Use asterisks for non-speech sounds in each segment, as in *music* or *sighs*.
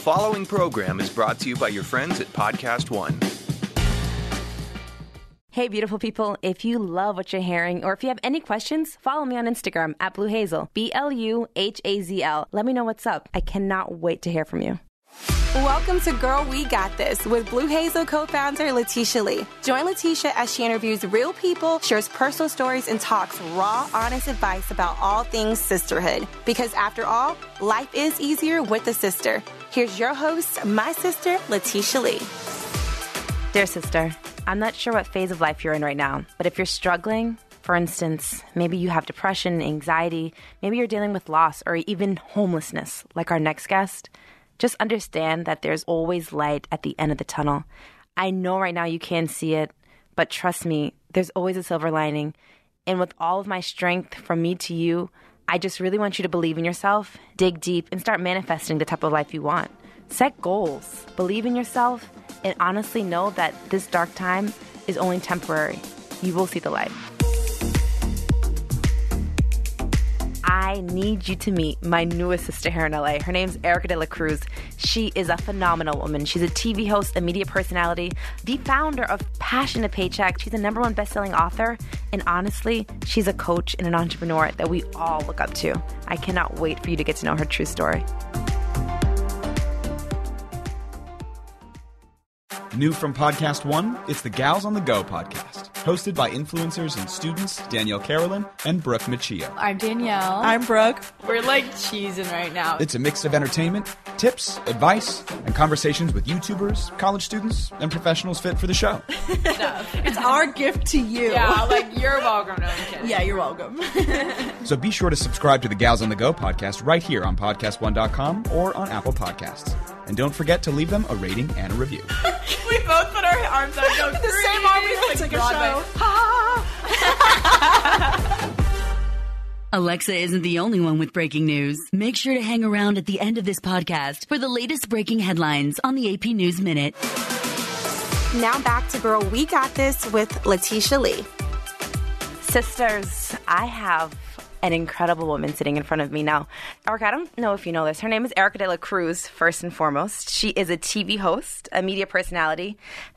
The following program is brought to you by your friends at Podcast One. Hey, beautiful people. If you love what you're hearing or if you have any questions, follow me on Instagram at Blue Hazel, B L U H A Z L. Let me know what's up. I cannot wait to hear from you. Welcome to Girl We Got This with Blue Hazel co founder Letitia Lee. Join Letitia as she interviews real people, shares personal stories, and talks raw, honest advice about all things sisterhood. Because after all, life is easier with a sister. Here's your host, my sister, Letitia Lee. Dear sister, I'm not sure what phase of life you're in right now, but if you're struggling, for instance, maybe you have depression, anxiety, maybe you're dealing with loss or even homelessness, like our next guest, just understand that there's always light at the end of the tunnel. I know right now you can't see it, but trust me, there's always a silver lining. And with all of my strength from me to you, I just really want you to believe in yourself, dig deep, and start manifesting the type of life you want. Set goals, believe in yourself, and honestly know that this dark time is only temporary. You will see the light. I need you to meet my newest sister here in LA. Her name's Erica De La Cruz. She is a phenomenal woman. She's a TV host, a media personality, the founder of Passion to Paycheck. She's a number one best-selling author, and honestly, she's a coach and an entrepreneur that we all look up to. I cannot wait for you to get to know her true story. New from Podcast One, it's the Gals on the Go podcast, hosted by influencers and students Danielle Carolyn and Brooke Machia. I'm Danielle. I'm Brooke. We're like cheesing right now. It's a mix of entertainment, tips, advice, and conversations with YouTubers, college students, and professionals fit for the show. *laughs* no. it's our gift to you. Yeah, like you're welcome. No, *laughs* Yeah, you're welcome. *laughs* so be sure to subscribe to the Gals on the Go podcast right here on podcastone.com or on Apple Podcasts. And don't forget to leave them a rating and a review. *laughs* we both put our arms out. Go *laughs* the same arm. It's like, like a show. *laughs* Alexa isn't the only one with breaking news. Make sure to hang around at the end of this podcast for the latest breaking headlines on the AP News Minute. Now back to Girl We Got This with Letitia Lee. Sisters, I have an incredible woman sitting in front of me now. Erica, I don't know if you know this. Her name is Erica De La Cruz, first and foremost. She is a TV host, a media personality,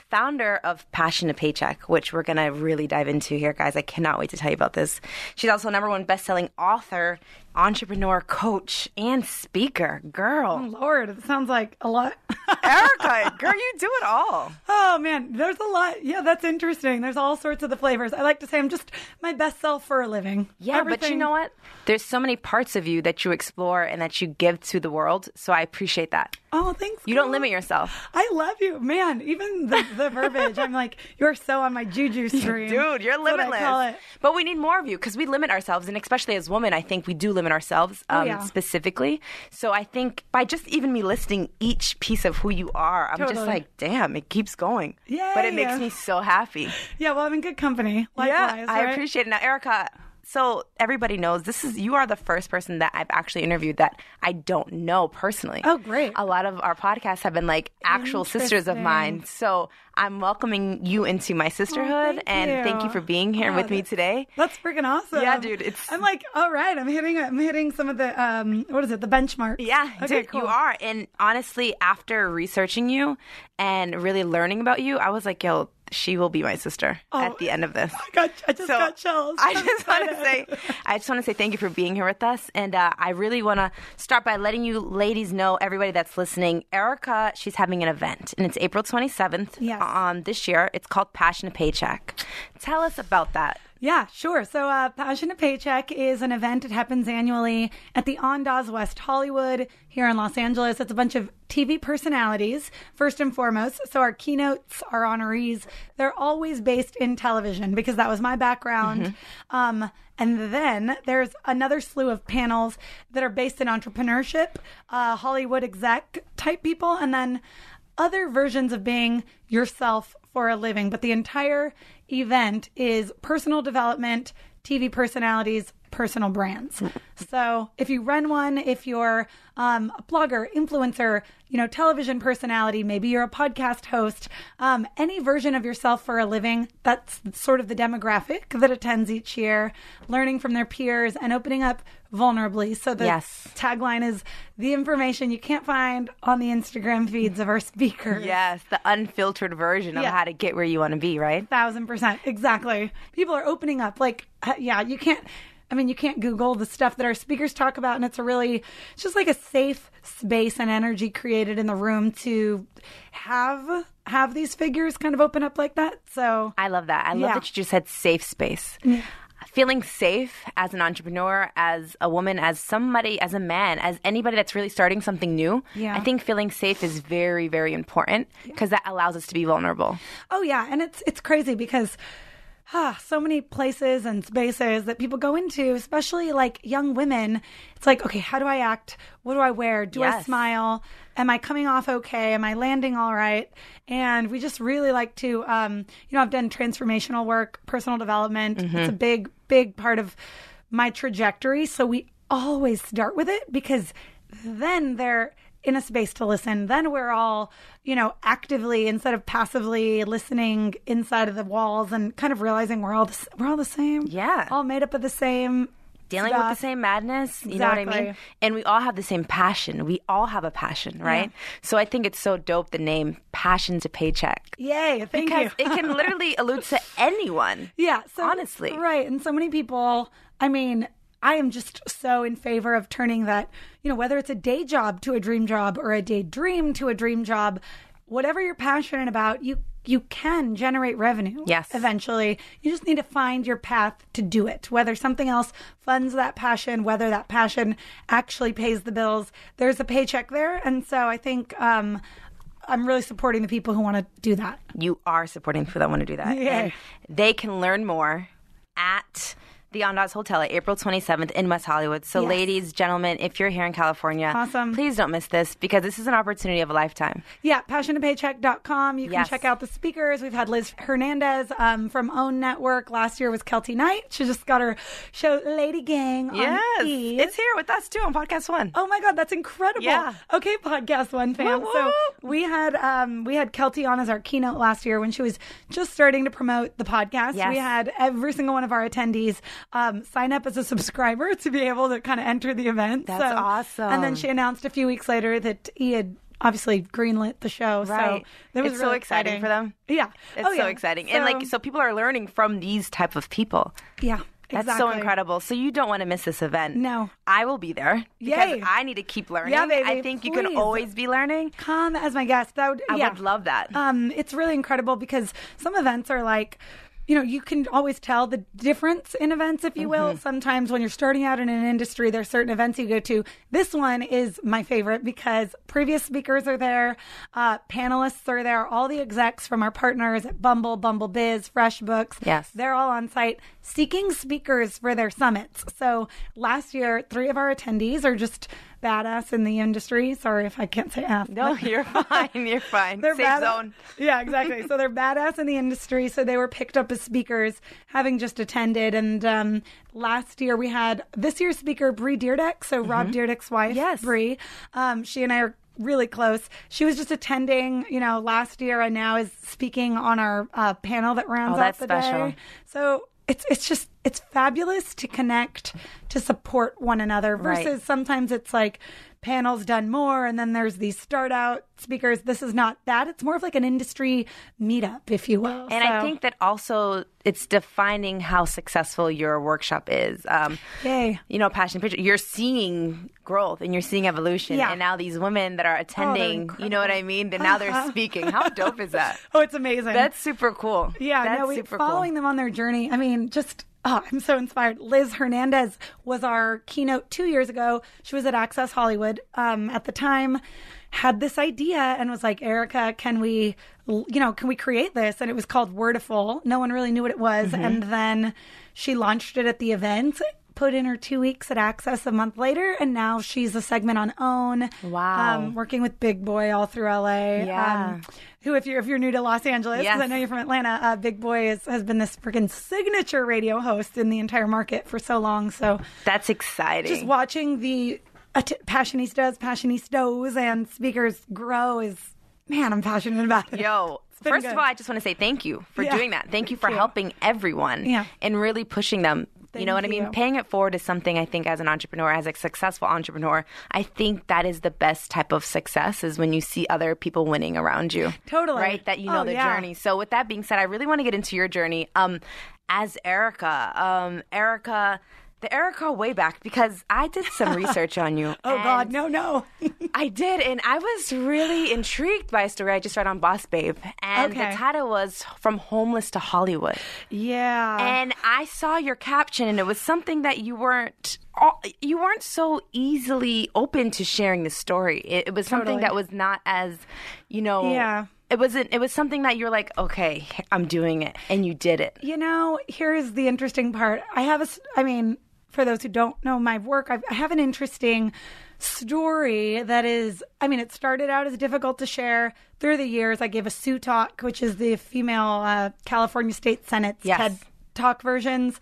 founder of Passion to Paycheck, which we're going to really dive into here, guys. I cannot wait to tell you about this. She's also number one best-selling author, entrepreneur, coach, and speaker. Girl. Oh, Lord, it sounds like a lot. *laughs* Erica, girl, you do it all. Oh, man, there's a lot. Yeah, that's interesting. There's all sorts of the flavors. I like to say I'm just my best self for a living. Yeah, Everything. but you know what? There's so many parts of you that you explore and that you give to the world. So I appreciate that. Oh, thanks. You don't limit yourself. I love you, man. Even the, the verbiage, I'm like, *laughs* you're so on my juju stream, dude. You're limitless. But we need more of you because we limit ourselves, and especially as women, I think we do limit ourselves um, oh, yeah. specifically. So I think by just even me listing each piece of who you are, I'm totally. just like, damn, it keeps going. Yeah. But it makes me so happy. Yeah. Well, I'm in good company. Likewise, yeah, I appreciate it. Now, Erica, so everybody knows this is you are the first person that I've actually interviewed that I don't know personally. Oh, great. A lot of our podcasts have been like actual sisters of mine. So I'm welcoming you into my sisterhood oh, thank and you. thank you for being here oh, with me today. That's freaking awesome. Yeah, dude. It's I'm like, all right, I'm hitting I'm hitting some of the um what is it, the benchmark. Yeah, okay, dude, cool. you are. And honestly, after researching you and really learning about you, I was like, yo, she will be my sister oh, at the end of this. I got, I just so got chills. I just want to say, I just want to say thank you for being here with us, and uh, I really want to start by letting you ladies know, everybody that's listening, Erica, she's having an event, and it's April 27th yes. um, this year. It's called Passion to Paycheck. Tell us about that. Yeah, sure. So, uh, Passion to Paycheck is an event. It happens annually at the Andaz West Hollywood here in Los Angeles. It's a bunch of TV personalities, first and foremost. So, our keynotes, our honorees, they're always based in television because that was my background. Um, and then there's another slew of panels that are based in entrepreneurship, uh, Hollywood exec type people, and then other versions of being yourself for a living. But the entire event is personal development, TV personalities, personal brands. So if you run one, if you're um, a blogger, influencer, you know, television personality, maybe you're a podcast host, um, any version of yourself for a living, that's sort of the demographic that attends each year, learning from their peers and opening up vulnerably. So the Yes. tagline is the information you can't find on the Instagram feeds of our speakers. Yes, the unfiltered version of Yeah. how to get where you want to be, right? thousand percent exactly people are opening up like uh, yeah you can't i mean you can't google the stuff that our speakers talk about and it's a really it's just like a safe space and energy created in the room to have have these figures kind of open up like that so I love that. I love Yeah. that you just said safe space. Feeling safe as an entrepreneur, as a woman, as somebody, as a man, as anybody that's really starting something new. Yeah. I think feeling safe is very, very important because that allows us to be vulnerable. Oh yeah, and it's it's crazy because ah, so many places and spaces that people go into, especially like young women. It's like, okay, how do I act? What do I wear? Do I smile? Am I coming off okay? Am I landing all right? And we just really like to, um, you know, I've done transformational work, personal development. It's a big, big part of my trajectory. So we always start with it because then they're in a space to listen. Then we're all, you know, actively instead of passively listening inside of the walls and kind of realizing we're all the, we're all the same. Yeah. all made up of the same. Dealing with the same madness, you know what I mean? And we all have the same passion. We all have a passion, right? So I think it's so dope the name Passion to Paycheck. Yay! Thank Because you. it can *laughs* literally allude to anyone. Yeah, so Honestly. right. And so many people. I mean, I am just so in favor of turning that, you know, whether it's a day job to a dream job or a day dream to a dream job, whatever you're passionate about, you you can generate revenue. Yes. Eventually, you just need to find your path to do it. Whether something else funds that passion, whether that passion actually pays the bills, there's a paycheck there. And so I think. um I'm really supporting the people who want to do that. you are supporting people that want to do that. *laughs* Yeah. And they can learn more at the Andaz Hotel at April 27th in West Hollywood. So, Yes. ladies, gentlemen, if you're here in California, Awesome. please don't miss this because this is an opportunity of a lifetime. Yeah, passiontopaycheck.com. You can Yes. check out the speakers. We've had Liz Hernandez um, from Own Network. Last year was Keltie Knight. She just got her show Lady Gang on E! it's here with us too on Podcast One. Oh my god, that's incredible! Yeah. Okay, podcast one fam. Woo, So we had um, we had Keltie on as our keynote last year when she was just starting to promote the podcast. Yes. We had every single one of our attendees um, sign up as a subscriber to be able to kind of enter the event. That's So- awesome. And then she announced a few weeks later that he had obviously greenlit the show. Right. So that was It's so really exciting for them. Yeah. It's Oh, so yeah. exciting. and like so people are learning from these type of people. yeah. That's so incredible. So you don't want to miss this event. No. I will be there because Yay. I need to keep learning. Yeah, baby, I think you can always be learning. Come as my guest. That would, I yeah. would love that. Um, it's really incredible because some events are like, you know, you can always tell the difference in events, if you will. Mm-hmm. Sometimes when you're starting out in an industry, there's certain events you go to. This one is my favorite because previous speakers are there, uh, panelists are there, all the execs from our partners at Bumble, Bumble Biz, FreshBooks. Yes. They're all on site seeking speakers for their summits. So last year, three of our attendees are just badass in the industry. Sorry if I can't say F. no, you're *laughs* fine. You're fine. They're Safe bad- zone. Yeah, exactly. *laughs* so they're badass in the industry. So they were picked up as speakers, having just attended. And um, last year we had this year's speaker Bree Dyrdek. So Rob Dyrdek's wife, Mm-hmm. Yes. Bree. Um, she and I are really close. She was just attending, you know, last year and now is speaking on our uh, panel that rounds Oh, out that's the special. day. So it's it's just it's fabulous to connect to support one another Right. versus sometimes it's like panels done more and then there's these start out speakers this is not that it's more of like an industry meetup if you will And I think that also it's defining how successful your workshop is. Um, yay you know, passion picture. You're seeing growth and you're seeing evolution. Yeah. Oh, And now these women that are attending, you know what I mean? Then now they're *laughs* speaking. How dope is that? oh it's amazing That's super cool. yeah That's no we super following cool. them on their journey i mean just *laughs* oh, I'm so inspired. Liz Hernandez was our keynote two years ago. She was at Access Hollywood um, at the time, had this idea and was like, Erica, can we, you know, can we create this? And it was called Wordaful. No one really knew what it was. Mm-hmm. And then she launched it at the event. Put in her two weeks at Access a month later, and now she's a segment on OWN. Wow. Um, working with Big Boy all through LA. Yeah. Um, who, if you're if you're new to Los Angeles, because I know you're from Atlanta, uh, Big Boy is, has been this freaking signature radio host in the entire market for so long. So That's exciting. just watching the uh, t- passionistas, passionistas, and speakers grow is man, I'm passionate about it. Yo, first good. of all, I just want to say thank you for Yeah, doing that. Thank you thank for you. helping everyone Yeah. and really pushing them. You know what I mean? Paying it forward is something I think as an entrepreneur, as a successful entrepreneur, I think that is the best type of success is when you see other people winning around you. Totally. Right? That you know Oh, the yeah. journey. So with that being said, I really want to get into your journey. Um, as Erica, um, Erica, the Erica way back because I did some *laughs* research on you. Oh God, no, no. *laughs* I did, and I was really intrigued by a story I just read on Boss Babe, and Okay. the title was "From Homeless to Hollywood." yeah. And I saw your caption, and it was something that you weren't you weren't so easily open to sharing the story. It, it was something Totally. that was not as, you know, Yeah. It wasn't. It was something that you're like, okay, I'm doing it, and you did it. You know, here's the interesting part. I have a i mean, for those who don't know my work, I've, I have an interesting story that is, I mean, it started out as difficult to share through the years. I gave a Sue Talk, which is the female uh, California State Senate's Yes. TED Talk versions.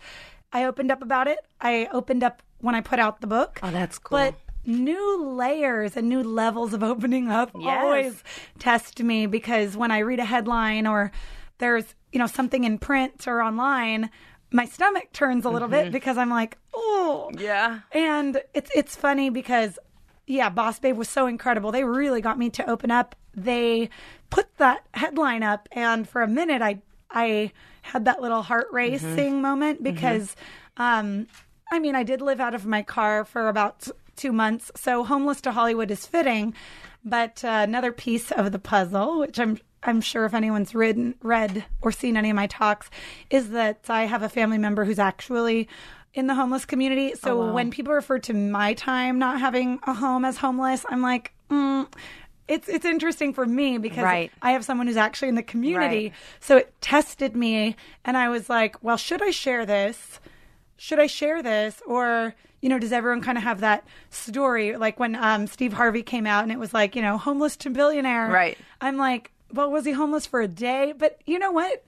I opened up about it. I opened up when I put out the book. Oh, that's cool. But new layers and new levels of opening up Yes. always test me because when I read a headline or there's, you know, something in print or online, my stomach turns a little bit because I'm like, oh. Mm-hmm. Yeah. And it's it's funny because yeah, Boss Babe was so incredible. They really got me to open up. They put that headline up and for a minute I I had that little heart racing moment because um I mean, I did live out of my car for about two months, so homeless to Hollywood is fitting. But uh, another piece of the puzzle, which I'm I'm sure if anyone's read read or seen any of my talks, is that I have a family member who's actually in the homeless community. So when people refer to my time not having a home as homeless, I'm like, mm, it's it's interesting for me because Right. I have someone who's actually in the community. Right. So it tested me, and I was like, well, should I share this? should I share this or you know does everyone kind of have that story like when um, Steve Harvey came out and it was like you know homeless to billionaire Right. I'm like well was he homeless for a day but you know what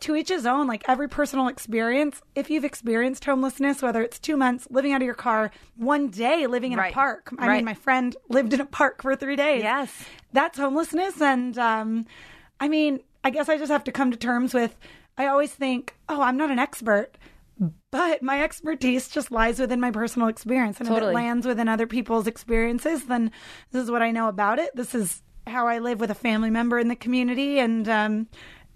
to each his own like every personal experience if you've experienced homelessness whether it's 2 months living out of your car one day living in Right. a park I Right. mean my friend lived in a park for 3 days Yes. that's homelessness and um i mean i guess i just have to come to terms with i always think oh i'm not an expert but my expertise just lies within my personal experience and if it lands within other people's experiences then this is what i know about it this is how i live with a family member in the community and um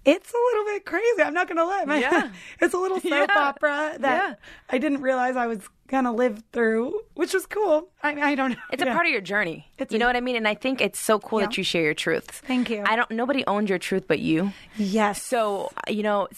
it's a little bit crazy. I'm not going to lie. My, *laughs* Yeah. it's a little soap Yeah. opera that Yeah. I didn't realize I was going to live through, which was cool. I, I don't know. It's a part of your journey. It's you a- know what I mean? And I think it's so cool that you share your truths. Thank you. I don't. Nobody owns your truth but you. Yes. So you know,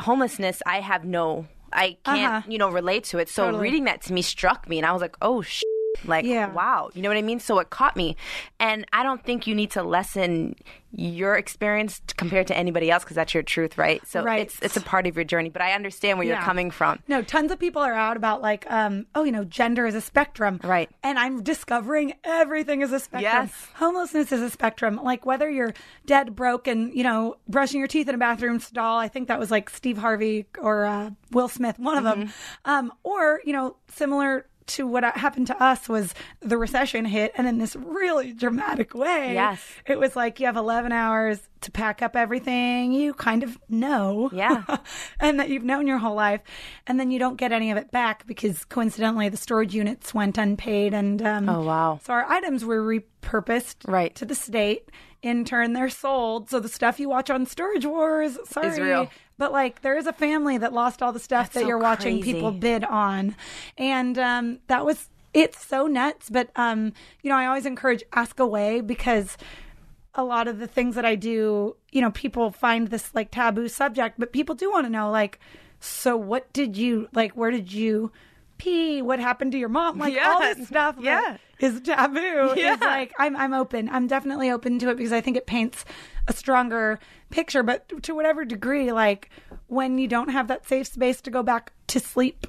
homelessness. I have no. I can't. Uh-huh. You know, relate to it. So Totally. reading that to me struck me, and I was like, oh. Sh-. Like Yeah. wow, you know what I mean? So it caught me, and I don't think you need to lessen your experience compared to anybody else because that's your truth, right? So Right. it's it's a part of your journey. But I understand where you're coming from. No, tons of people are out about like, um, oh, you know, gender is a spectrum. Right. And I'm discovering everything is a spectrum. Yes. Homelessness is a spectrum. Like whether you're dead broke and, you know, brushing your teeth in a bathroom stall, I think that was like Steve Harvey or uh, Will Smith, one of them. Mm-hmm. Um, or, you know, similar to what happened to us was the recession hit and in this really dramatic way. Yes. It was like you have 11 hours to pack up everything you kind of know. Yeah. *laughs* and that you've known your whole life. And then you don't get any of it back because coincidentally the storage units went unpaid. And um, Oh, wow. So our items were repurposed Right. to the state. In turn, they're sold. So the stuff you watch on Storage Wars, sorry. But like, there is a family that lost all the stuff That's that so you're watching crazy. people bid on. And um, that was, it's so nuts. But, um, you know, I always encourage ask away because a lot of the things that I do, you know, people find this like taboo subject, but people do want to know, like, so what did you like? Where did you pee? What happened to your mom? Like Yeah. all this stuff Yeah. is taboo. Yeah. Is like I'm I'm open. I'm definitely open to it because I think it paints a stronger picture. But to whatever degree, like when you don't have that safe space to go back to sleep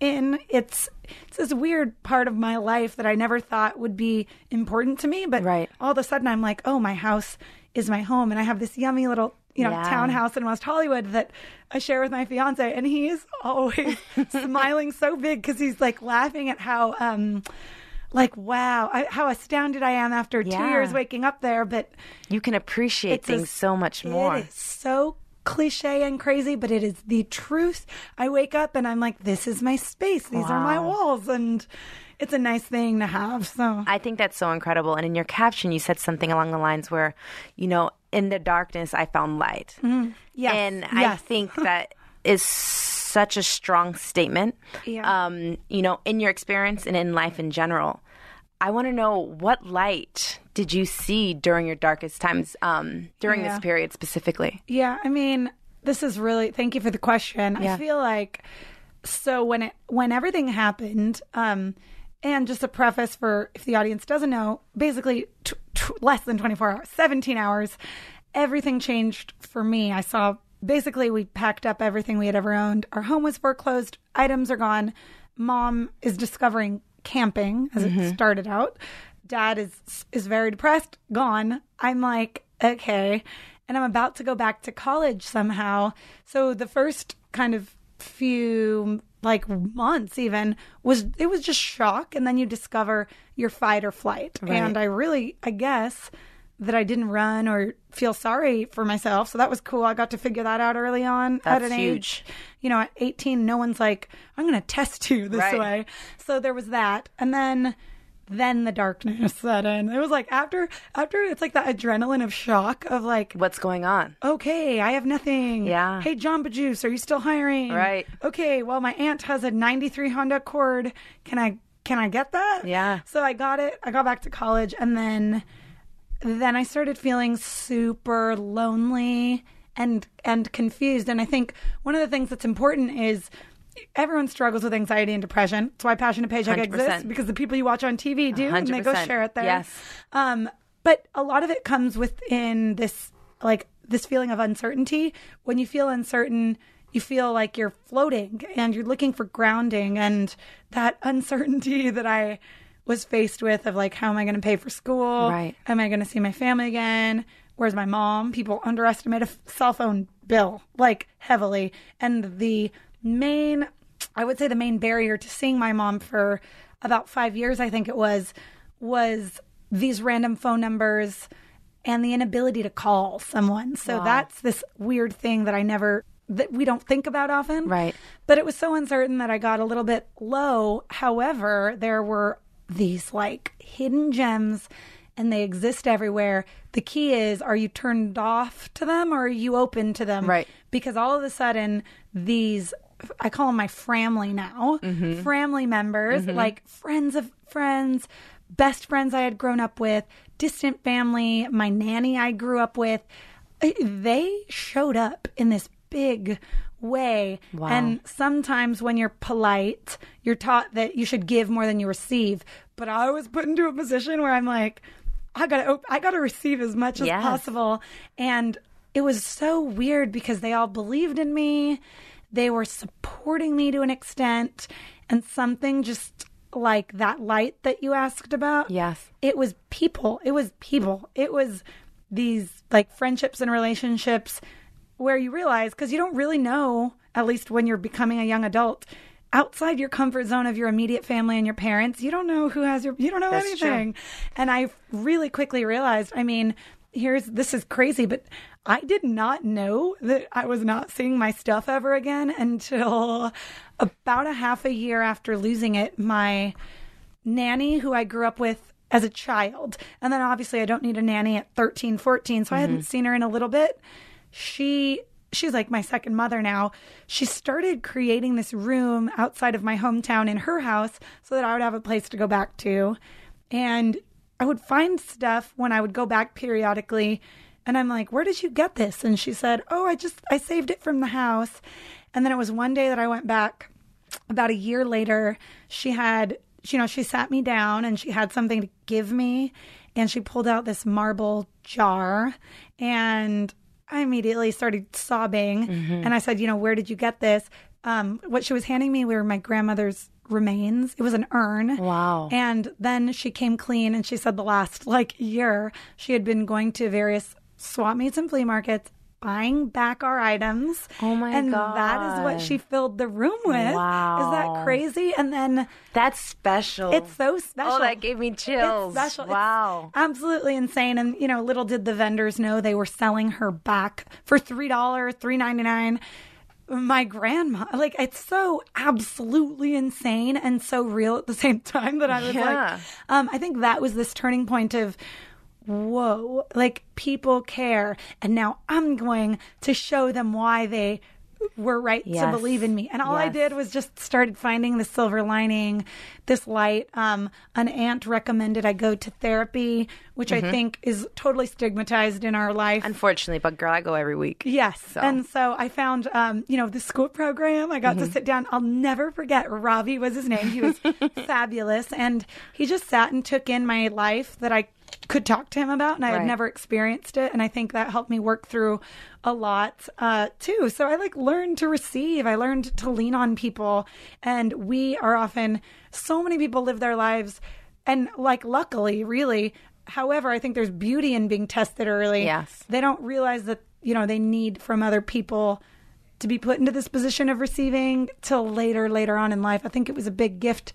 in, it's it's this weird part of my life that I never thought would be important to me. But Right. all of a sudden, I'm like, oh, my house is my home, and I have this yummy little. You know, Yeah. townhouse in West Hollywood that I share with my fiance, and he's *laughs* always *laughs* smiling so big because he's like laughing at how um, like wow I, how astounded i am after two years waking up there but You can appreciate it's a- things so much more. it is so cliche and crazy but it is the truth i wake up and i'm like this is my space these are my walls and it's a nice thing to have so I think that's so incredible. And in your caption, you said something along the lines where, you know, in the darkness, I found light. Mm, yes And I think *laughs* that is such a strong statement. Yeah. Um, you know, in your experience and in life in general, I want to know what light did you see during your darkest times, um, during Yeah. this period specifically? Yeah, I mean, this is really thank you for the question. Yeah. I feel like so when it when everything happened, um, and just a preface for if the audience doesn't know, basically t- t- less than twenty four hours, seventeen hours, everything changed for me. I saw basically we packed up everything we had ever owned. Our home was foreclosed. Items are gone. Mom is discovering camping as it mm-hmm. started out. Dad is is very depressed, gone. I'm like, okay, and I'm about to go back to college somehow. So the first kind of few like months even was it was just shock and then you discover your fight or flight. And I really I guess that I didn't run or feel sorry for myself. So that was cool. I got to figure that out early on at an huge. age. You know, at 18, no one's like, I'm going to test you this Right. way. So there was that. And then then the darkness set in. It was like after after it's like that adrenaline of shock of like What's going on? okay, I have nothing. Yeah. Hey, Jamba Juice, are you still hiring? Right. Okay. Well, my aunt has a '93 Honda Accord. Can I can I get that? Yeah. So I got it. I got back to college, and then then I started feeling super lonely and and confused. And I think one of the things that's important is. Everyone struggles with anxiety and depression. That's why Passion to Paycheck 100%. exists because the people you watch on TV do, and they go share it there. Yes. Um, but a lot of it comes within this, like this feeling of uncertainty. When you feel uncertain, you feel like you're floating and you're looking for grounding. And that *laughs* uncertainty that I was faced with of like, how am I going to pay for school? Right. Am I going to see my family again? Where's my mom? People underestimate a f- cell phone bill like heavily. And the main, I would say the main barrier to seeing my mom for about five years, I think it was, was these random phone numbers and the inability to call someone. So that's this weird thing that I never that we don't think about often. Right. But it was so uncertain that I got a little bit low. However, there were these like hidden gems and they exist everywhere. The key is are you turned off to them or are you open to them? Right. Because all of a sudden these I call them my family now. Family members, like friends of friends, best friends I had grown up with, distant family, my nanny I grew up with. eh, They showed up in this big way. Wow. And sometimes when you're polite, you're taught that you should give more than you receive. But I was put into a position where I'm like, I gotta, op- I gotta receive as much as Yes. possible. And it was so weird because they all believed in me. They were supporting me to an extent. And something just like that light that you asked about. Yes. It was people. It was people. It was these like friendships and relationships where you realize because you don't really know, at least when you're becoming a young adult, outside your comfort zone of your immediate family and your parents, you don't know who has your, you don't know That's true. anything. And I really quickly realized, I mean, here's this is crazy, but I did not know that I was not seeing my stuff ever again until about a half a year after losing it. My nanny, who I grew up with as a child, and then obviously I don't need a nanny at 13, 14, so I hadn't mm-hmm. seen her in a little bit. She she's like my second mother now. She started creating this room outside of my hometown in her house so that I would have a place to go back to. And I would find stuff when I would go back periodically. And I'm like, where did you get this? And she said, oh, I just, I saved it from the house. And then it was one day that I went back about a year later. She had, you know, she sat me down and she had something to give me. And she pulled out this marble jar. And I immediately started sobbing. And I said, you know, where did you get this? Um, what she was handing me were my grandmother's remains. It was an urn. Wow. And then she came clean and she said the last like year she had been going to various swap meets and flea markets buying back our items. Oh my and that is what she filled the room with. Is that crazy? And then That's special. it's so special. Oh, that gave me chills. It's special. It's Wow. absolutely insane. And you know, little did the vendors know they were selling her back for three dollars, three ninety nine. My grandma, like it's so absolutely insane and so real at the same time that I was Yeah. like, um, I think that was this turning point of, whoa, like people care, and now I'm going to show them why they were right to believe in me. And all I did was just started finding the silver lining, this light. Um, an aunt recommended I go to therapy, which Mm-hmm. I think is totally stigmatized in our life. Unfortunately, but girl, I go every week. Yes. And so I found, um, you know, the school program. I got Mm-hmm. to sit down. I'll never forget. Ravi was his name. He was *laughs* fabulous. And he just sat and took in my life that I could talk to him about. And I had never experienced it. And I think that helped me work through a lot, uh, too. So I like learned to receive. I learned to lean on people. And we are often, so many people live their lives. And like, luckily, really, However, I think there's beauty in being tested early Yes. they don't realize that you know they need from other people to be put into this position of receiving till later later on in life i think it was a big gift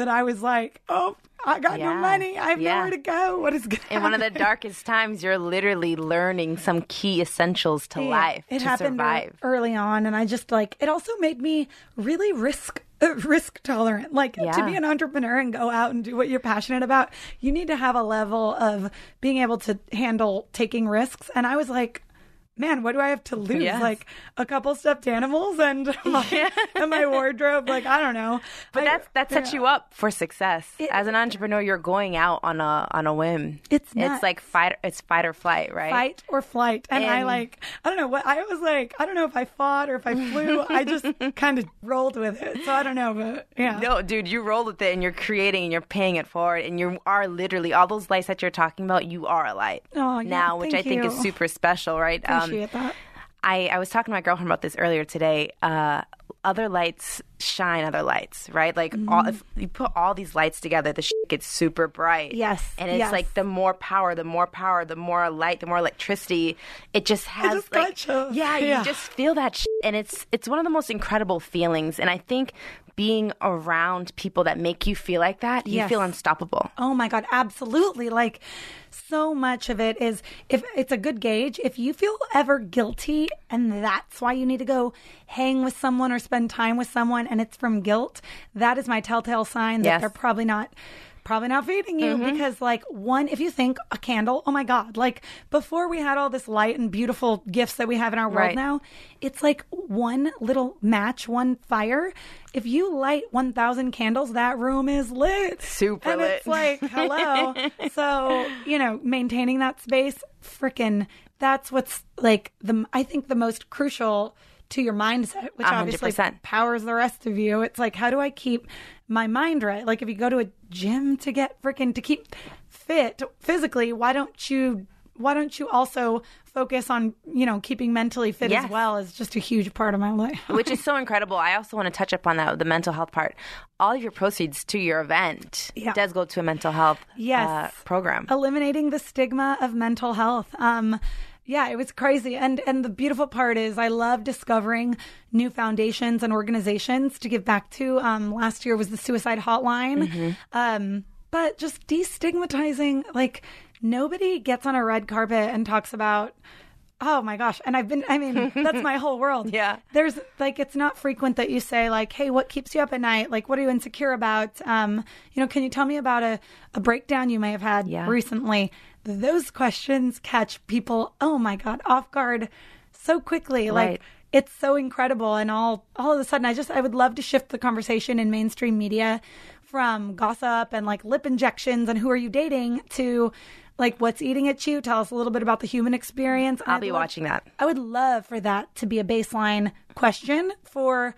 that i was like oh i got no money. I have Yeah. nowhere to go. *laughs* What is going In one of the darkest times, you're literally learning some key essentials to life it to happened survive. early on and i just like it also made me really risk uh, risk tolerant. Like to be an entrepreneur and go out and do what you're passionate about you need to have a level of being able to handle taking risks. And i was like man what do i have to lose Yes. like a couple stuffed animals and *laughs* my, and my wardrobe like i don't know But I- that's that sets yeah. you up for success. It- As an entrepreneur, you're going out on a on a whim. It's nuts. it's like fight it's fight or flight, right? fight or flight. And, I like, I don't know what, I was like, I don't know if I fought or if I flew. *laughs* I just kind of rolled with it. So I don't know, but yeah. No, dude, you roll with it and you're creating and you're paying it forward and you are literally all those lights that you're talking about. You are a light Oh, yeah, now, which I think is super special, right? Um, Appreciate that. I, I was talking to my girlfriend about this earlier today. Uh, other lights shine other lights, right? Like all, if you put all these lights together, the shit gets super bright. Yes, and it's yes. like the more power, the more power, the more light, the more electricity. It just has just like yeah, Yeah. you just feel that, shit. and it's it's one of the most incredible feelings. And I think being around people that make you feel like that, you Yes. feel unstoppable. Oh my God, absolutely. Like, so much of it is if it's a good gauge, if you feel ever guilty and that's why you need to go hang with someone or spend time with someone and it's from guilt, that is my telltale sign that Yes. they're probably not. Probably not feeding you Mm-hmm. because, like, one, if you think a candle, oh my God, like before we had all this light and beautiful gifts that we have in our world Right. now, it's like one little match, one fire. If you light 1,000 candles, that room is lit. Super and lit. It's like, hello. *laughs* so, you know, maintaining that space, freaking, that's what's like the, I think the most crucial to your mindset, which A hundred obviously powers the rest of you. It's like, how do I keep my mind right? Like, if you go to a gym to get freaking, to keep fit physically, why don't you, why don't you also focus on, you know, keeping mentally fit Yes. as well Is just a huge part of my life? which is *laughs* so incredible. I also want to touch upon that the mental health part. All of your proceeds to your event Yeah. does go to a mental health Yes. uh, program. eliminating the stigma of mental health. Um, yeah, it was crazy, and and the beautiful part is I love discovering new foundations and organizations to give back to. Um, last year was the suicide hotline, um, but just destigmatizing. Like nobody gets on a red carpet and talks about. Oh my gosh. And I've been, I mean, *laughs* that's my whole world. Yeah. There's like, it's not frequent that you say, like, hey, what keeps you up at night? Like, what are you insecure about? Um, you know, can you tell me about a, a breakdown you may have had Yeah. recently? Those questions catch people, oh my God, off guard so quickly. Like, it's so incredible. And all, all of a sudden, I just, I would love to shift the conversation in mainstream media from gossip and like lip injections and who are you dating to, like what's eating at you. Tell us a little bit about the human experience. I'll I'd be love- watching that. I would love for that to be a baseline question for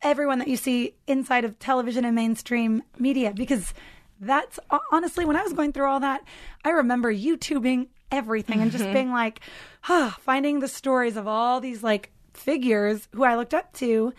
everyone that you see inside of television and mainstream media because that's honestly when I was going through all that, I remember YouTubing everything and just being like, ah, finding the stories of all these like figures who I looked up to.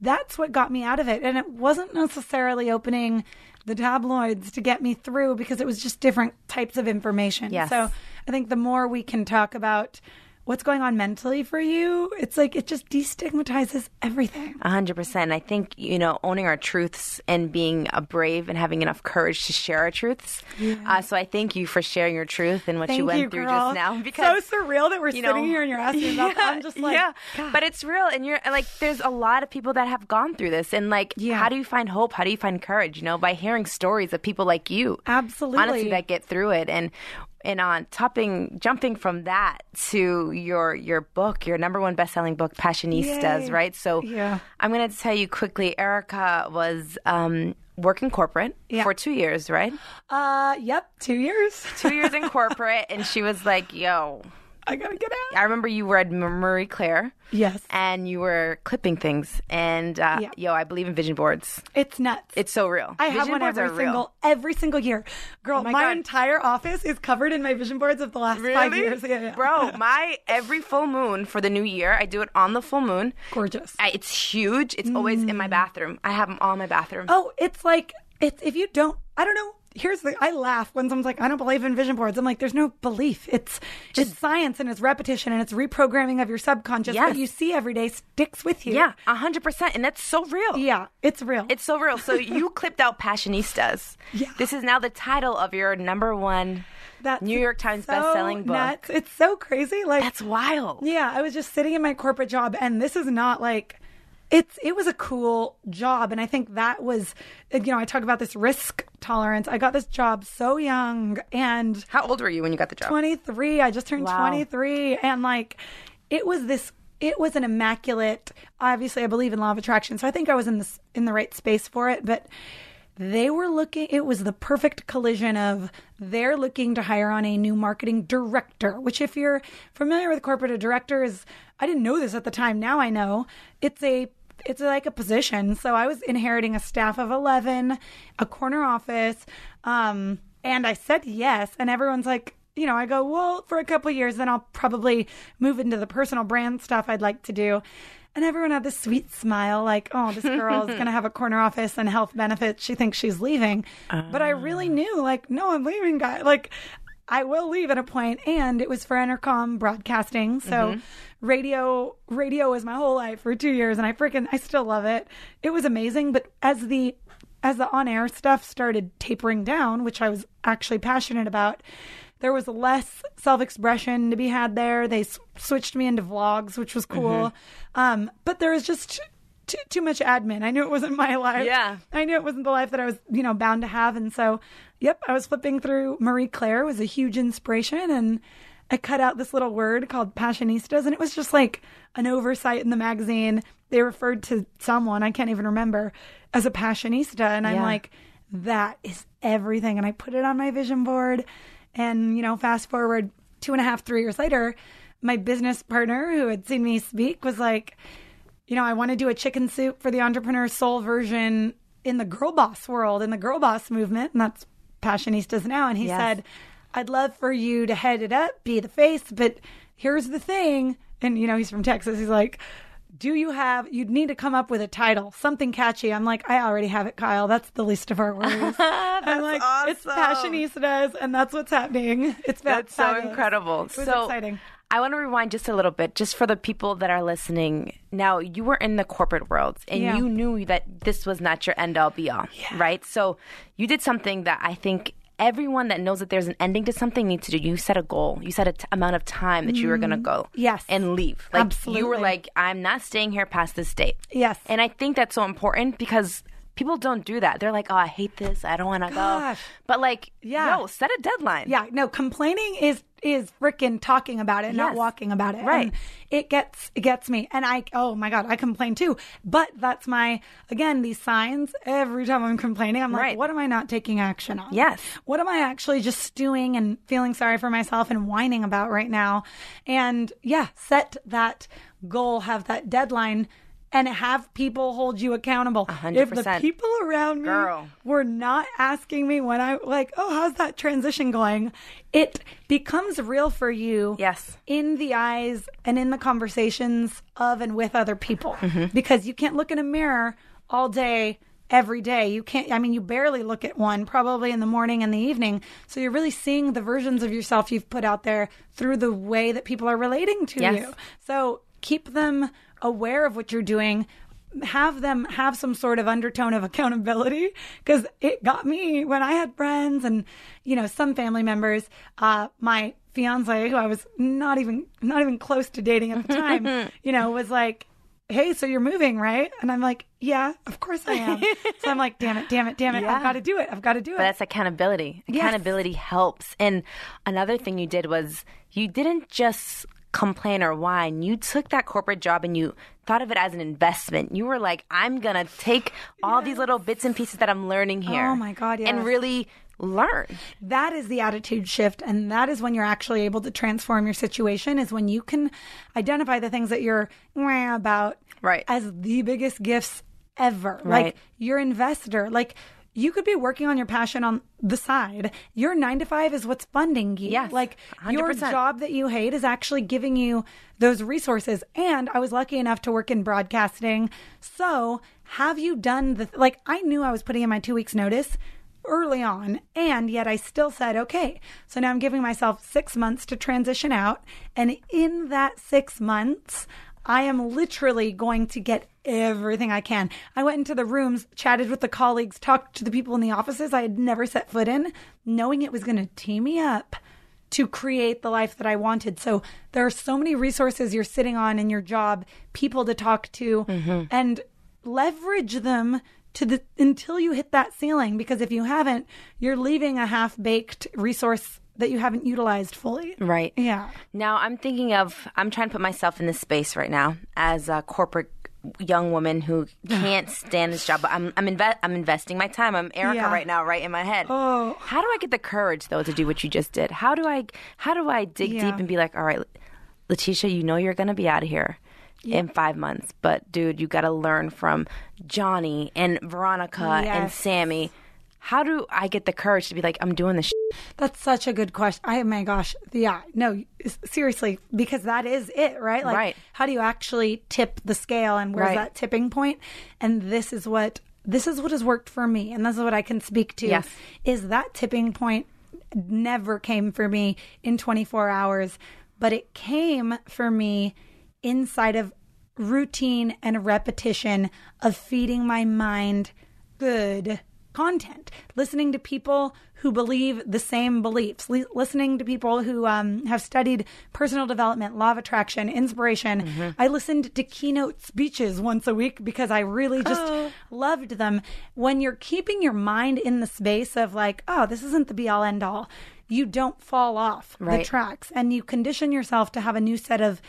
That's what got me out of it. And it wasn't necessarily opening the tabloids to get me through because it was just different types of information. Yes. So I think the more we can talk about what's going on mentally for you, it's like it just destigmatizes everything. A hundred percent. I think you know owning our truths and being a brave and having enough courage to share our truths. Uh, so I thank you for sharing your truth and what Thank you went you, through girl. just now. Because so surreal that we're you sitting here and you're asking *laughs* about that. I'm just like, yeah, God. but it's real, and you're like, there's a lot of people that have gone through this, and like, Yeah. how do you find hope? How do you find courage? You know, by hearing stories of people like you, Absolutely. honestly, that get through it, and and on topping, jumping from that to your your book, your number one best-selling book, Passionistas, Yay. right? So, Yeah. I'm going to tell you quickly. Erica was um, working corporate Yeah. for two years, right? uh, yep, two years. Two years in *laughs* corporate, and she was like, "Yo." I gotta get out. I remember you were at Marie Claire. Yes. and you were clipping things. And uh, Yeah. yo, I believe in vision boards. It's nuts. It's so real. I have one every real. single every single year. Girl, my my, entire office is covered in my vision boards of the last five years. Yeah, yeah. Bro, *laughs* my every full moon for the new year, I do it on the full moon. Gorgeous. I, it's huge. It's always in my bathroom. I have them all in my bathroom. Oh, it's like it's if you don't I don't know. Here's the I laugh when someone's like, I don't believe in vision boards. I'm like, there's no belief. It's it's science and it's repetition and it's reprogramming of your subconscious. Yes. What you see every day sticks with you. Yeah, a hundred percent, and that's so real. Yeah, it's real. It's so real. So you *laughs* clipped out Passionistas. Yeah. This is now the title of your number one That's New York Times so best-selling book. nuts. It's so crazy. Like That's wild. Yeah, I was just sitting in my corporate job, and this is not like it's. It was a cool job, and I think that was, you know, I talk about this risk tolerance. I got this job so young, and How old were you when you got the job? 23. I just turned Wow. 23, and like it was this. It was an immaculate. Obviously, I believe in law of attraction, so I think I was in this in the right space for it, but. They were looking, it was the perfect collision of they're looking to hire on a new marketing director, which, if you're familiar with corporate, a director is, I didn't know this at the time. Now I know it's a it's like a position. So I was inheriting a staff of 11, a corner office. Um, and I said yes. And everyone's like, you know, I go, well, for a couple of years, then I'll probably move into the personal brand stuff I'd like to do. And everyone had this sweet smile, like, oh, this girl is *laughs* going to have a corner office and health benefits. She thinks she's leaving. But I really ah. knew, like, no, I'm leaving, guy. Like, I will leave at a point, and it was for Entercom broadcasting. So mm-hmm. radio, radio was my whole life for two years, and I freaking, I still love it. It was amazing. But as the as the on air stuff started tapering down, which I was actually passionate about, there was less self expression to be had there. They s- switched me into vlogs, which was cool. Um, but there was just too, too much admin. I knew it wasn't my life. Yeah. I knew it wasn't the life that I was, you know, bound to have. And so, yep, I was flipping through Marie Claire was a huge inspiration and I cut out this little word called passionistas and it was just like an oversight in the magazine. They referred to someone, I can't even remember, as a passionista and I'm Yeah. like that is everything and I put it on my vision board and you know, fast forward two and a half, three years later, my business partner who had seen me speak was like, you know, I want to do a chicken soup for the entrepreneur soul version in the girl boss world, in the girl boss movement, and that's Passionistas now. And he Yes. said, I'd love for you to head it up, be the face, but here's the thing. And, you know, he's from Texas. He's like, do you have, you'd need to come up with a title, something catchy. I'm like, I already have it, Kyle. That's the least of our worries. *laughs* I'm like, it's awesome. Passionistas, and that's what's happening. It's That's so incredible. It was so exciting. I want to rewind just a little bit, just for the people that are listening. Now, you were in the corporate world, and Yeah. you knew that this was not your end all be all, right? So you did something that I think everyone that knows that there's an ending to something needs to do. You set a goal. You set a t- amount of time that you were going to go, Mm. Yes. and leave. Like you were like, I'm not staying here past this date. Yes. And I think that's so important because people don't do that. They're like, oh, I hate this. I don't want to go. But like, Yeah. yo, set a deadline. Yeah, no, complaining is is freaking talking about it, not walking about it. Right. And it gets it gets me. And I oh my god, I complain too. But that's my again, these signs every time I'm complaining, I'm like, Right. what am I not taking action on? Yes. What am I actually just stewing and feeling sorry for myself and whining about right now? And yeah, set that goal, have that deadline. And have people hold you accountable. hundred If the people around me Girl. were not asking me when I like, oh, how's that transition going? It becomes real for you. Yes. In the eyes and in the conversations of and with other people. Mm-hmm. Because you can't look in a mirror all day, every day. You can't, I mean, you barely look at one, probably in the morning and the evening. So you're really seeing the versions of yourself you've put out there through the way that people are relating to Yes. you. So keep them aware of what you're doing. Have them have some sort of undertone of accountability because it got me when I had friends and you know some family members. Uh, my fiance, who I was not even not even close to dating at the time, *laughs* you know, was like, "Hey, so you're moving, right?" And I'm like, "Yeah, of course I am." *laughs* so I'm like, "Damn it, damn it, damn it! Yeah. I've got to do it. I've got to do it." But that's accountability. Yes. Accountability helps. And another thing you did was you didn't just complain or whine. You took that corporate job and you thought of it as an investment. You were like, I'm going to take all these little bits and pieces that I'm learning oh here. Oh my God, yes. And really learn. that is the attitude shift and that is when you're actually able to transform your situation is when you can identify the things that you're about Right. as the biggest gifts ever Right. like your investor like you could be working on your passion on the side. Your nine to five is what's funding you. Yes, Like your 100%. job that you hate is actually giving you those resources. And I was lucky enough to work in broadcasting. So have you done the, like, I knew I was putting in my two weeks notice early on, and yet I still said, okay, so now I'm giving myself six months to transition out. And in that six months, I am literally going to get everything I can. I went into the rooms, chatted with the colleagues, talked to the people in the offices I had never set foot in, knowing it was going to tee me up to create the life that I wanted. So there are so many resources you're sitting on in your job, people to talk to, mm-hmm. and leverage them to the until you hit that ceiling because if you haven't, you're leaving a half-baked resource that you haven't utilized fully. Right. Yeah. Now I'm thinking of I'm trying to put myself in this space right now as a corporate young woman who *sighs* can't stand this job, but I'm I'm, inve- I'm investing my time. I'm Erica Yeah. right now, right in my head. Oh. How do I get the courage though to do what you just did? How do I how do I dig Yeah. deep and be like, all right, Letitia, you know you're gonna be out of here. In five months, but dude, you got to learn from Johnny and Veronica and Sammy. How do I get the courage to be like, I'm doing this? That's such a good question. I my gosh, yeah, no, seriously, because that is it, right? Like, Right. how do you actually tip the scale, and where's Right. that tipping point? And this is what this is what has worked for me, and this is what I can speak to. Yes. is that tipping point never came for me in 24 hours, but it came for me inside of routine and repetition of feeding my mind good content, listening to people who believe the same beliefs, li- listening to people who um, have studied personal development, law of attraction, inspiration. I listened to keynote speeches once a week because I really just loved them. When you're keeping your mind in the space of like, oh, this isn't the be all end all, you don't fall off the tracks and you condition yourself to have a new set of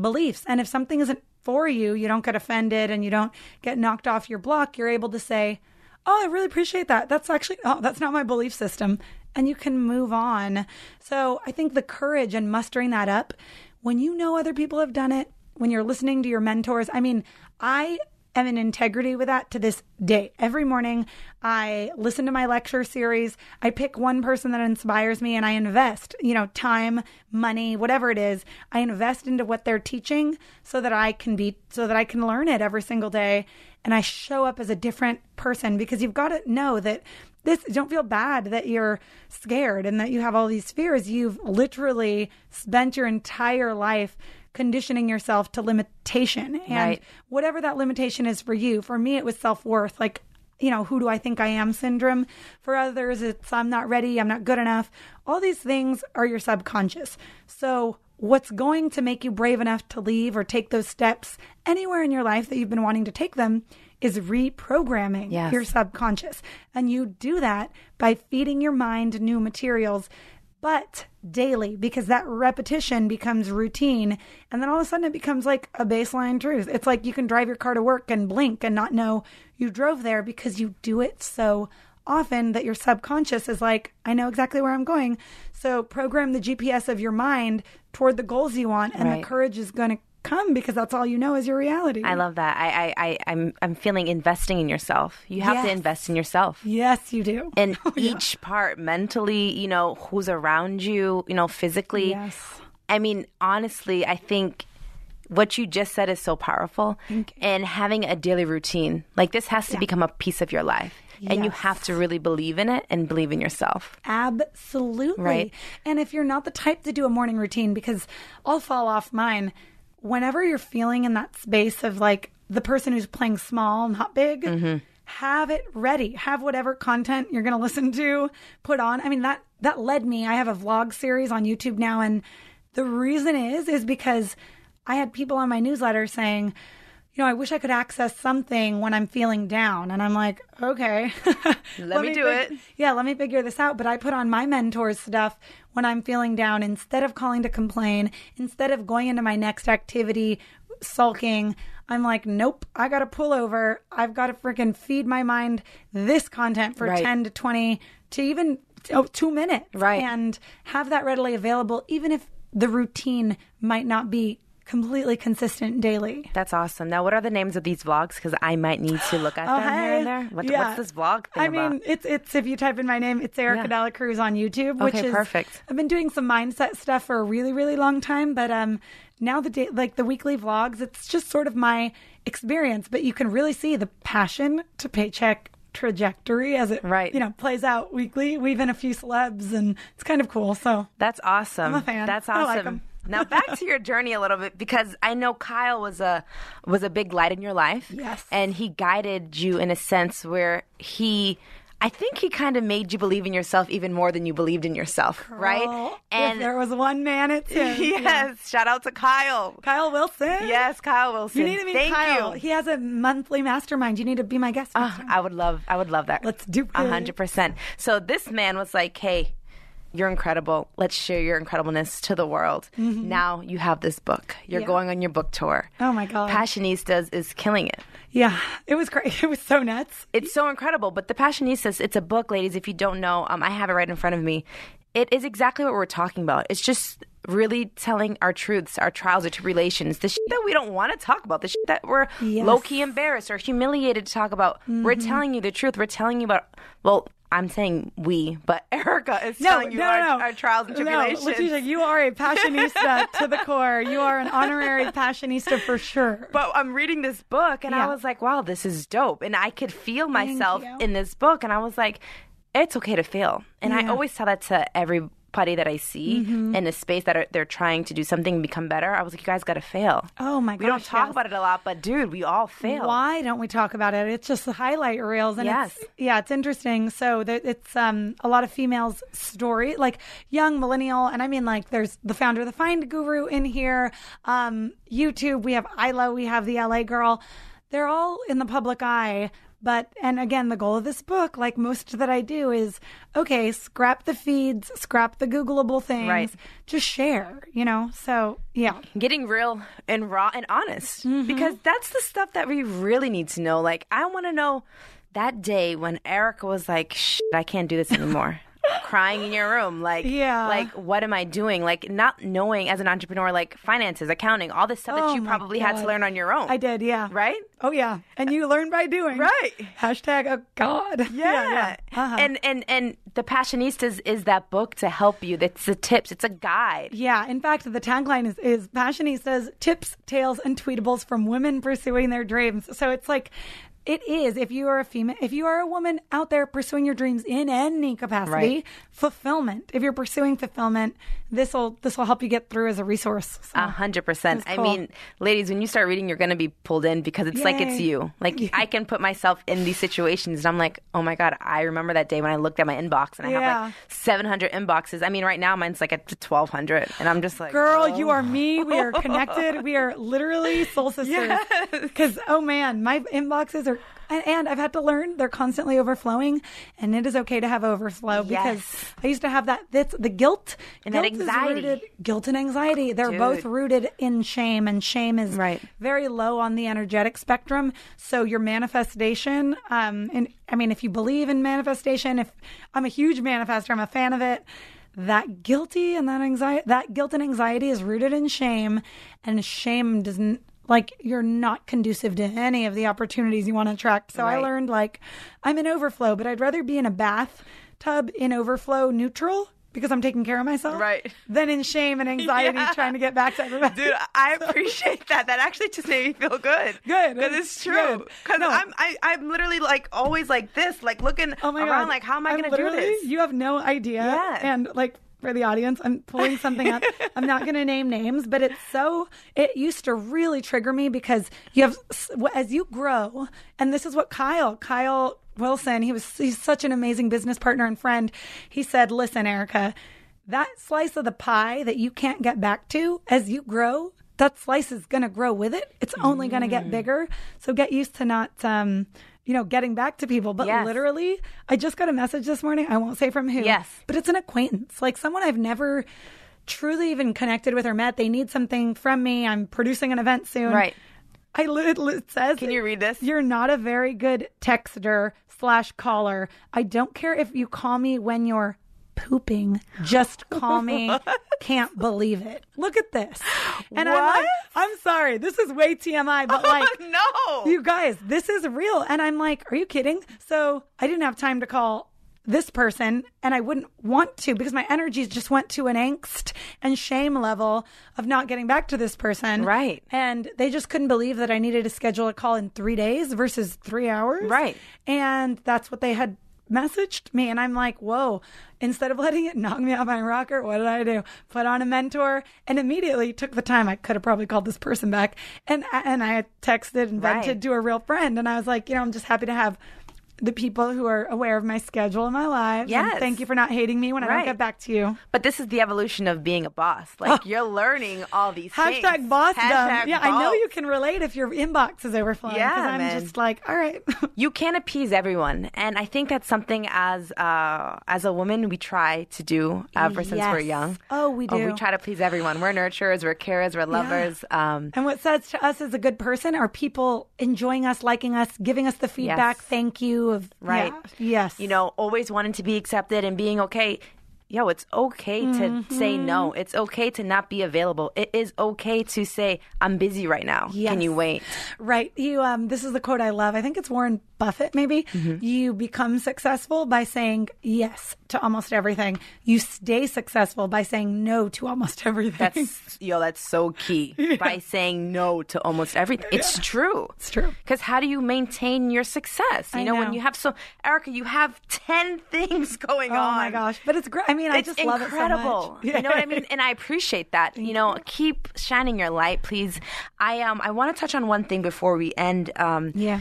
beliefs. And if something isn't for you, you don't get offended and you don't get knocked off your block. You're able to say, Oh, I really appreciate that. That's actually, oh, that's not my belief system. And you can move on. So I think the courage and mustering that up when you know other people have done it, when you're listening to your mentors. I mean, I am in integrity with that to this day. Every morning, I listen to my lecture series. I pick one person that inspires me and I invest, you know, time, money, whatever it is. I invest into what they're teaching so that I can be, so that I can learn it every single day. And I show up as a different person because you've got to know that this, don't feel bad that you're scared and that you have all these fears. You've literally spent your entire life conditioning yourself to limitation and Right. whatever that limitation is for you. For me, it was self worth. Like, you know, who do I think I am syndrome. For others, it's I'm not ready, I'm not good enough. All these things are your subconscious. So, what's going to make you brave enough to leave or take those steps anywhere in your life that you've been wanting to take them is reprogramming Yes. your subconscious. And you do that by feeding your mind new materials, but daily, because that repetition becomes routine. And then all of a sudden it becomes like a baseline truth. It's like you can drive your car to work and blink and not know you drove there because you do it so often that your subconscious is like, I know exactly where I'm going. So program the GPS of your mind toward the goals you want, and Right. the courage is going to come because that's all you know is your reality. I love that. I, I, I, I'm, I'm feeling investing in yourself. You have to invest in yourself. Yes, you do. And *laughs* oh, each part, mentally, you know, who's around you, you know, physically. Yes. I mean, honestly, I think what you just said is so powerful. And having a daily routine, like this has to become a piece of your life. And you have to really believe in it and believe in yourself. Absolutely. Right. And if you're not the type to do a morning routine, because I'll fall off mine, whenever you're feeling in that space of like the person who's playing small, not big, Mm-hmm. have it ready. Have whatever content you're going to listen to put on. I mean, that, that led me. I have a vlog series on YouTube now. And the reason is, is because I had people on my newsletter saying, you know, I wish I could access something when I'm feeling down. And I'm like, okay. *laughs* Let me do fig- it. Yeah, let me figure this out. But I put on my mentor's stuff when I'm feeling down instead of calling to complain, instead of going into my next activity sulking. I'm like, nope, I got to pull over. I've got to freaking feed my mind this content for Right. 10 to 20 to even oh, two minutes. Right. And have that readily available, even if the routine might not be completely consistent daily. That's awesome. Now, what are the names of these vlogs? Because I might need to look at Oh, them here and there. What, Yeah. What's this vlog thing I about? mean, it's it's if you type in my name, it's Erica Yeah. Cruz on YouTube, which Okay, is perfect. I've been doing some mindset stuff for a really really long time, but um now the day like the weekly vlogs, it's just sort of my experience, but you can really see the passion to paycheck trajectory as it Right. you know plays out weekly. We've in a few celebs, and it's kind of cool. So That's awesome. I'm a fan. That's awesome. Now back to your journey a little bit because I know Kyle was a was a big light in your life. Yes. And he guided you in a sense where he I think he kind of made you believe in yourself even more than you believed in yourself, right? And there was one man, at him. *laughs* yes, Yeah. shout out to Kyle. Kyle Wilson. Yes, Kyle Wilson. You need to meet Thank Kyle. you. He has a monthly mastermind. You need to be my guest. Ah. I would love I would love that. Let's do it. hundred percent. So this man was like, Hey, you're incredible. Let's share your incredibleness to the world. Now you have this book. You're Yeah. going on your book tour. Oh my God. Passionistas is killing it. Yeah, *laughs* it was great. *laughs* It was so nuts. It's so incredible. But the Passionistas, it's a book, ladies. If you don't know, um, I have it right in front of me. It is exactly what we're talking about. It's just really telling our truths, our trials, our tribulations, the shit that we don't want to talk about, the shit that we're Yes. low key embarrassed or humiliated to talk about. We're telling you the truth. We're telling you about, well, I'm saying we, but *laughs* Erica is telling you no, our, our trials and tribulations. No, Letitia, you are a passionista to the core. You are an honorary passionista for sure. *laughs* but I'm reading this book and I was like, wow, this is dope. And I could feel myself in this book. And I was like, it's okay to fail. And I always tell that to everybody that I see Mm-hmm. in a space that are, they're trying to do something and become better. I was like, you guys got to fail. Oh my god, We don't talk yes. about it a lot, but dude, we all fail. Why don't we talk about it? It's just the highlight reels, and Yes. it's, yeah, it's interesting. So there, it's um, a lot of females' story, like young millennial, and I mean like there's the founder of the Find Guru in here, um, YouTube. We have Isla, we have the LA girl. They're all in the public eye. But, and again, the goal of this book, like most that I do, is okay, scrap the feeds, scrap the Googleable things, Right. just share, you know? So, yeah. Getting real and raw and honest Mm-hmm. because that's the stuff that we really need to know. Like, I want to know that day when Erica was like, Shit, I can't do this anymore. *laughs* Crying in your room, like, Yeah. like, what am I doing? Like, not knowing as an entrepreneur, like finances, accounting, all this stuff that Oh you my probably had to learn on your own. I did, yeah. right? Oh yeah, and you learn by doing. Right. Hashtag oh God. *laughs* Yeah, Uh-huh. and and and the Passionistas is that book to help you. That's the tips. It's a guide. yeah. In fact, the tagline is is Passionistas tips, tales, and tweetables from women pursuing their dreams. So it's like. It is. If you are a female, if you are a woman out there pursuing your dreams in any capacity, Right. fulfillment. If you're pursuing fulfillment, this will this will help you get through as a resource. A hundred percent. I mean, ladies, when you start reading, you're going to be pulled in because it's like it's you. Like *laughs* I can put myself in these situations, and I'm like, oh my god, I remember that day when I looked at my inbox and I have like 700 inboxes. I mean, right now mine's like at 1,200, and I'm just like, Girl, oh. you are me. We are *laughs* connected. We are literally *laughs* soul sisters. Because, oh man, my inboxes are they're and, and I've had to learn they're constantly overflowing, and it is okay to have overflow because Yes. I used to have that. That's the guilt And that guilt is anxiety. rooted- guilt and anxiety. They're Dude. both rooted in shame, and shame is Right. very low on the energetic spectrum. So your manifestation, um, and I mean, if you believe in manifestation, if I'm a huge manifester, I'm a fan of it. That guilty and that anxiety, that guilt and anxiety is rooted in shame, and shame doesn't like you're not conducive to any of the opportunities you want to attract. So I learned like I'm in overflow, but I'd rather be in a bathtub in overflow neutral because I'm taking care of myself, Right. Than in shame and anxiety Yeah. trying to get back to everybody. Dude, I *laughs* appreciate that. That actually just made me feel good. *laughs* Good. because it's true. Because No. I'm I, I'm literally like always like this, like looking Oh my around, god! like how am I I'm to do this? You have no idea. Yeah. And like for the audience, I'm pulling something up. I'm not going to name names, but it's so. It used to really trigger me because you have as you grow, and this is what Kyle Kyle Wilson. He was he's such an amazing business partner and friend. He said, "Listen, Erica, that slice of the pie that you can't get back to as you grow." That slice is going to grow with it. It's only going to Mm. get bigger. So get used to not, um, you know, getting back to people. But Yes. literally, I just got a message this morning. I won't say from who. Yes. But it's an acquaintance, like someone I've never truly even connected with or met. They need something from me. I'm producing an event soon. Right. I it says. Can you read this? You're not a very good texter slash caller. I don't care if you call me when you're pooping. Just *laughs* call me. Can't believe it. Look at this. And I'm like, What? I'm sorry. This is way TMI, but *laughs* oh, like, no. you guys, this is real. And I'm like, are you kidding? So I didn't have time to call this person and I wouldn't want to because my energies just went to an angst and shame level of not getting back to this person. Right. And they just couldn't believe that I needed to schedule a call in three days versus three hours. Right. And that's what they had messaged me. And I'm like, whoa, instead of letting it knock me off my rocker, what did I do? Put on a mentor and immediately took the time. I could have probably called this person back. And, and I texted and vented Right. to a real friend. And I was like, you know, I'm just happy to have the people who are aware of my schedule and my. And Yes. thank you for not hating me when I don't get back to you. But this is the evolution of being a boss. Like you're learning all these *laughs* things. Hashtag bossdom. Hashtag yeah, I know you can relate if your inbox is overflowing. Yeah, I'm man. just like, all right. *laughs* you can't appease everyone and i think that's something as uh as a woman we try to do ever since we're young Oh, we do. we try to please everyone we're nurturers we're carers we're lovers um And what says to us as a good person are people enjoying us, liking us, giving us the feedback. Yes. Thank you. Of Right. yeah, yes. you know always wanting to be accepted and being okay yo it's okay to say no Mm-hmm. it's okay to not be available it is okay to say i'm busy right now Yes. can you wait Right. You um this is the quote I love. I think it's Warren Buffett maybe. Mm-hmm. You become successful by saying yes to almost everything. You stay successful by saying no to almost *laughs* everything. that's yo that's so key *laughs* by saying no to almost everything it's true It's true. Because how do you maintain your success? You I know, when you have so, Erica, you have 10 *laughs* things going Oh on. my gosh. But it's great. I mean, I It's just love it so incredible. much. You know what I mean? And I appreciate that. You know, keep shining your light, please. I um I want to touch on one thing before we end. Um Yeah.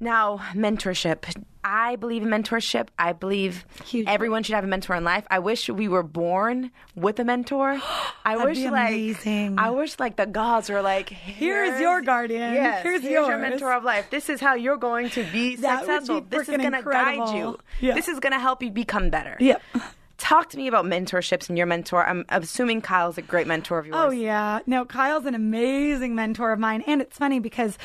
Now, mentorship. I believe in mentorship. I believe Huge. everyone should have a mentor in life. I wish we were born with a mentor. *gasps* I wish like amazing. I wish like the gods were like Here's your guardian. Yes, Here's your yours." mentor of life. This is how you're going to be would be successful. this is going to guide you. Yeah. This is going to help you become better. Yep. Talk to me about mentorships and your mentor. I'm assuming Kyle's a great mentor of yours. Oh yeah. No, Kyle's an amazing mentor of mine. And it's funny because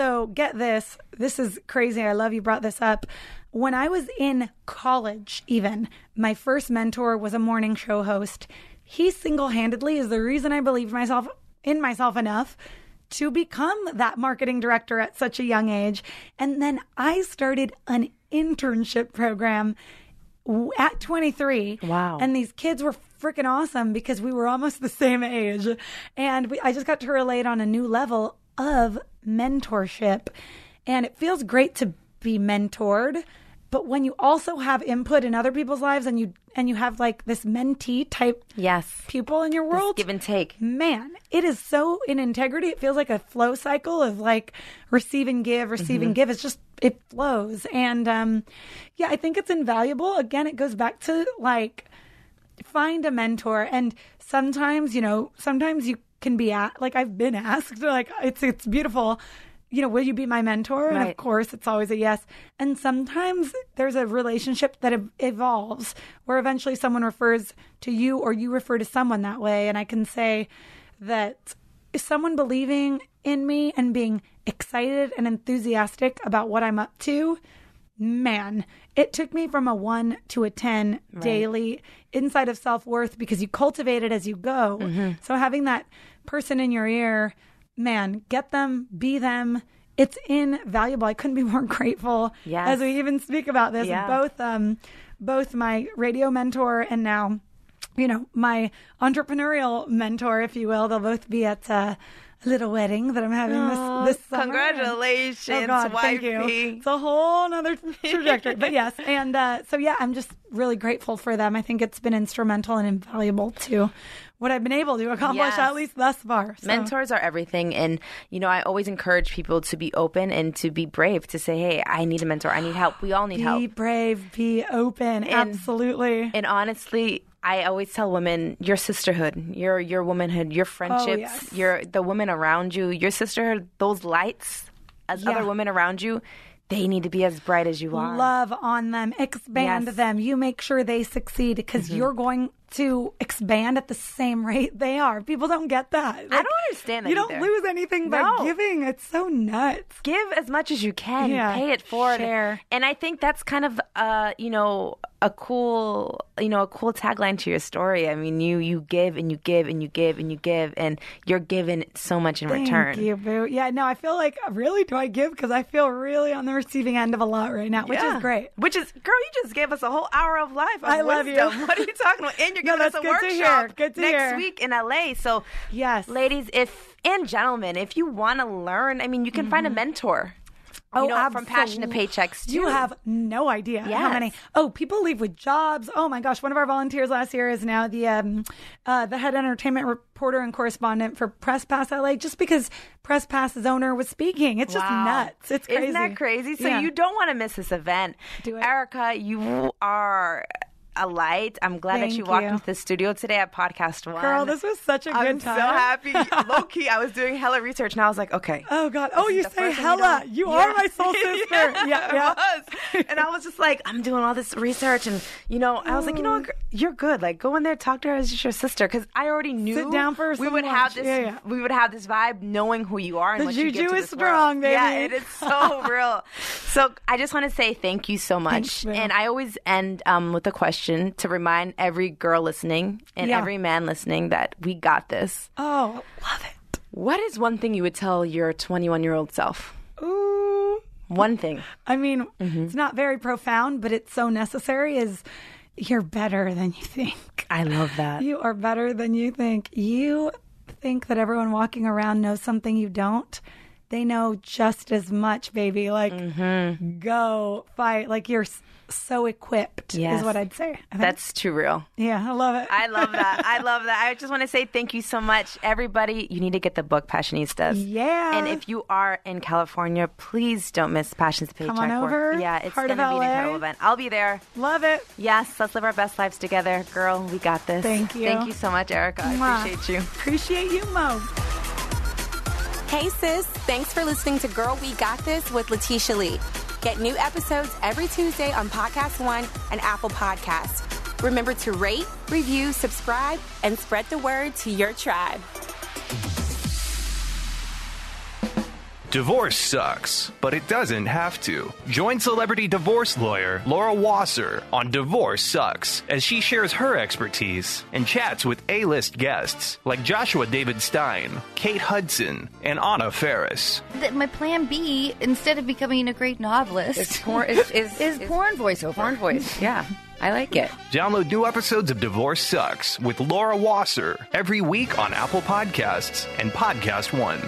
so get this. This is crazy. I love you brought this up. When I was in college, even, my first mentor was a morning show host. He single handedly is the reason I believed myself in myself enough to become that marketing director at such a young age. And then I started an internship program at 23. Wow. And these kids were freaking awesome because we were almost the same age. And we, I just got to relate on a new level of mentorship. And it feels great to be mentored. But when you also have input in other people's lives and you and you have like this mentee type Yes. pupil in your world, give and take. man, it is so in integrity. It feels like a flow cycle of like receive and give, receive and give. It's just it flows, and um, yeah, I think it's invaluable. Again, it goes back to like find a mentor, and sometimes you know, sometimes you can be at like I've been *laughs* asked, like it's it's beautiful. you know, will you be my mentor? And of course, it's always a yes. And sometimes there's a relationship that ev- evolves where eventually someone refers to you or you refer to someone that way. And I can say that someone believing in me and being excited and enthusiastic about what I'm up to, man, it took me from a one to a 10 daily inside of self worth because you cultivate it as you go. Mm-hmm. So having that person in your ear, man, get them, be them. It's invaluable. I couldn't be more *laughs* grateful Yes. as we even speak about this. Yeah. Both, um, both my radio mentor and now, you know, my entrepreneurial mentor, if you will. They'll both be at uh, a little wedding that I'm having this this summer. congratulations, oh God, thank you. It's a whole nother *laughs* trajectory, but yes, and uh, so yeah, I'm just really grateful for them. I think it's been instrumental and invaluable to what I've been able to accomplish Yes. at least thus far. So. Mentors are everything. And, you know, I always encourage people to be open and to be brave to say, hey, I need a mentor. I need help. We all need Be help. Be brave, be open. Absolutely. And honestly, I always tell women your sisterhood, your your womanhood, your oh, friendships, Oh, yes. your the women around you, your sisterhood, those lights as Yeah. other women around you, they need to be as bright as you are. Love on them, expand Yes. them. You make sure they succeed because mm-hmm. you're going to expand at the same rate they are. People don't get that. I don't understand that You don't lose anything by No. giving. It's so nuts. give as much as you can Yeah, pay it forward share. and i think that's kind of uh you know a cool you know a cool tagline to your story i mean you you give and you give and you give and you give and you're given so much in return. Thank return you, boo. Yeah, no, I feel like really do I give because I feel really on the receiving end of a lot right now, which Yeah. is great. Which is, girl, you just gave us a whole hour of life. Of I love you. What are you talking about? *laughs* And you're No, giving us that's a good to workshop hear. Good to next hear. week in LA. So, Yes. ladies, if and gentlemen, if you want to learn, I mean, you can find a mentor. Oh, you know, from passion to paychecks. Too. You have no idea how many. Oh, people leave with jobs. Oh my gosh, one of our volunteers last year is now the um, uh, the head entertainment reporter and correspondent for Press Pass LA, just because Press Pass's owner was speaking. It's just nuts. It's crazy. Isn't that crazy? So Yeah. you don't want to miss this event. Erica, you are a light. I'm glad that Thank you walked into the studio today at Podcast One. Girl, this was such a I'm good time. so happy. *laughs* Low key, I was doing hella research and I was like, okay. Oh God! Oh, you say hella. don't- You Yeah. are my soul sister. *laughs* yeah, yeah. Was. And I was just like, I'm doing all this research, and you know, I was like, you know, what, you're good. Like, go in there, talk to her as just your sister, because I already knew. Sit down for we would lunch. have this. Yeah, yeah. We would have this vibe, knowing who you are and The you juju to is this world. strong, baby. Yeah, it is so *laughs* real. So I just want to say thank you so much. Thanks, and I always end um, with a question to remind every girl listening and Yeah. every man listening that we got this. Oh, love it. What is one thing you would tell your 21 year old self? Ooh. One thing. I mean, Mm-hmm. it's not very profound, but it's so necessary. Is you're better than you think. I love that. You are better than you think. You think that everyone walking around knows something you don't. They know just as much, baby. Like, Mm-hmm. go fight. Like, you're so equipped, Yes. is what I'd say. That's too real. yeah, I love it. I love that. I *laughs* love that. I just want to say thank you so much. Everybody, you need to get the book Passionistas. Yeah. And if you are in California, please don't miss Passions Paycheck. Come on Work. over. Yeah, it's going to be an incredible event. I'll be there. love it. Yes, let's live our best lives together. Girl, we got this. Thank you. Thank you so much, Erica. I Mwah. appreciate you. Appreciate you, Mo. Hey sis, thanks for listening to Girl We Got This with Letitia Lee. Get new episodes every Tuesday on Podcast One and Apple Podcasts. Remember to rate, review, subscribe, and spread the word to your tribe. Divorce sucks, but it doesn't have to. Join celebrity divorce lawyer Laura Wasser on Divorce Sucks as she shares her expertise and chats with A list guests like Joshua David Stein, Kate Hudson, and Anna Faris. That my plan B, instead of becoming a great novelist, It's porn. *laughs* Is, is, is porn voiceover. porn voice. Yeah, I like it. Download new episodes of Divorce Sucks with Laura Wasser every week on Apple Podcasts and Podcast One.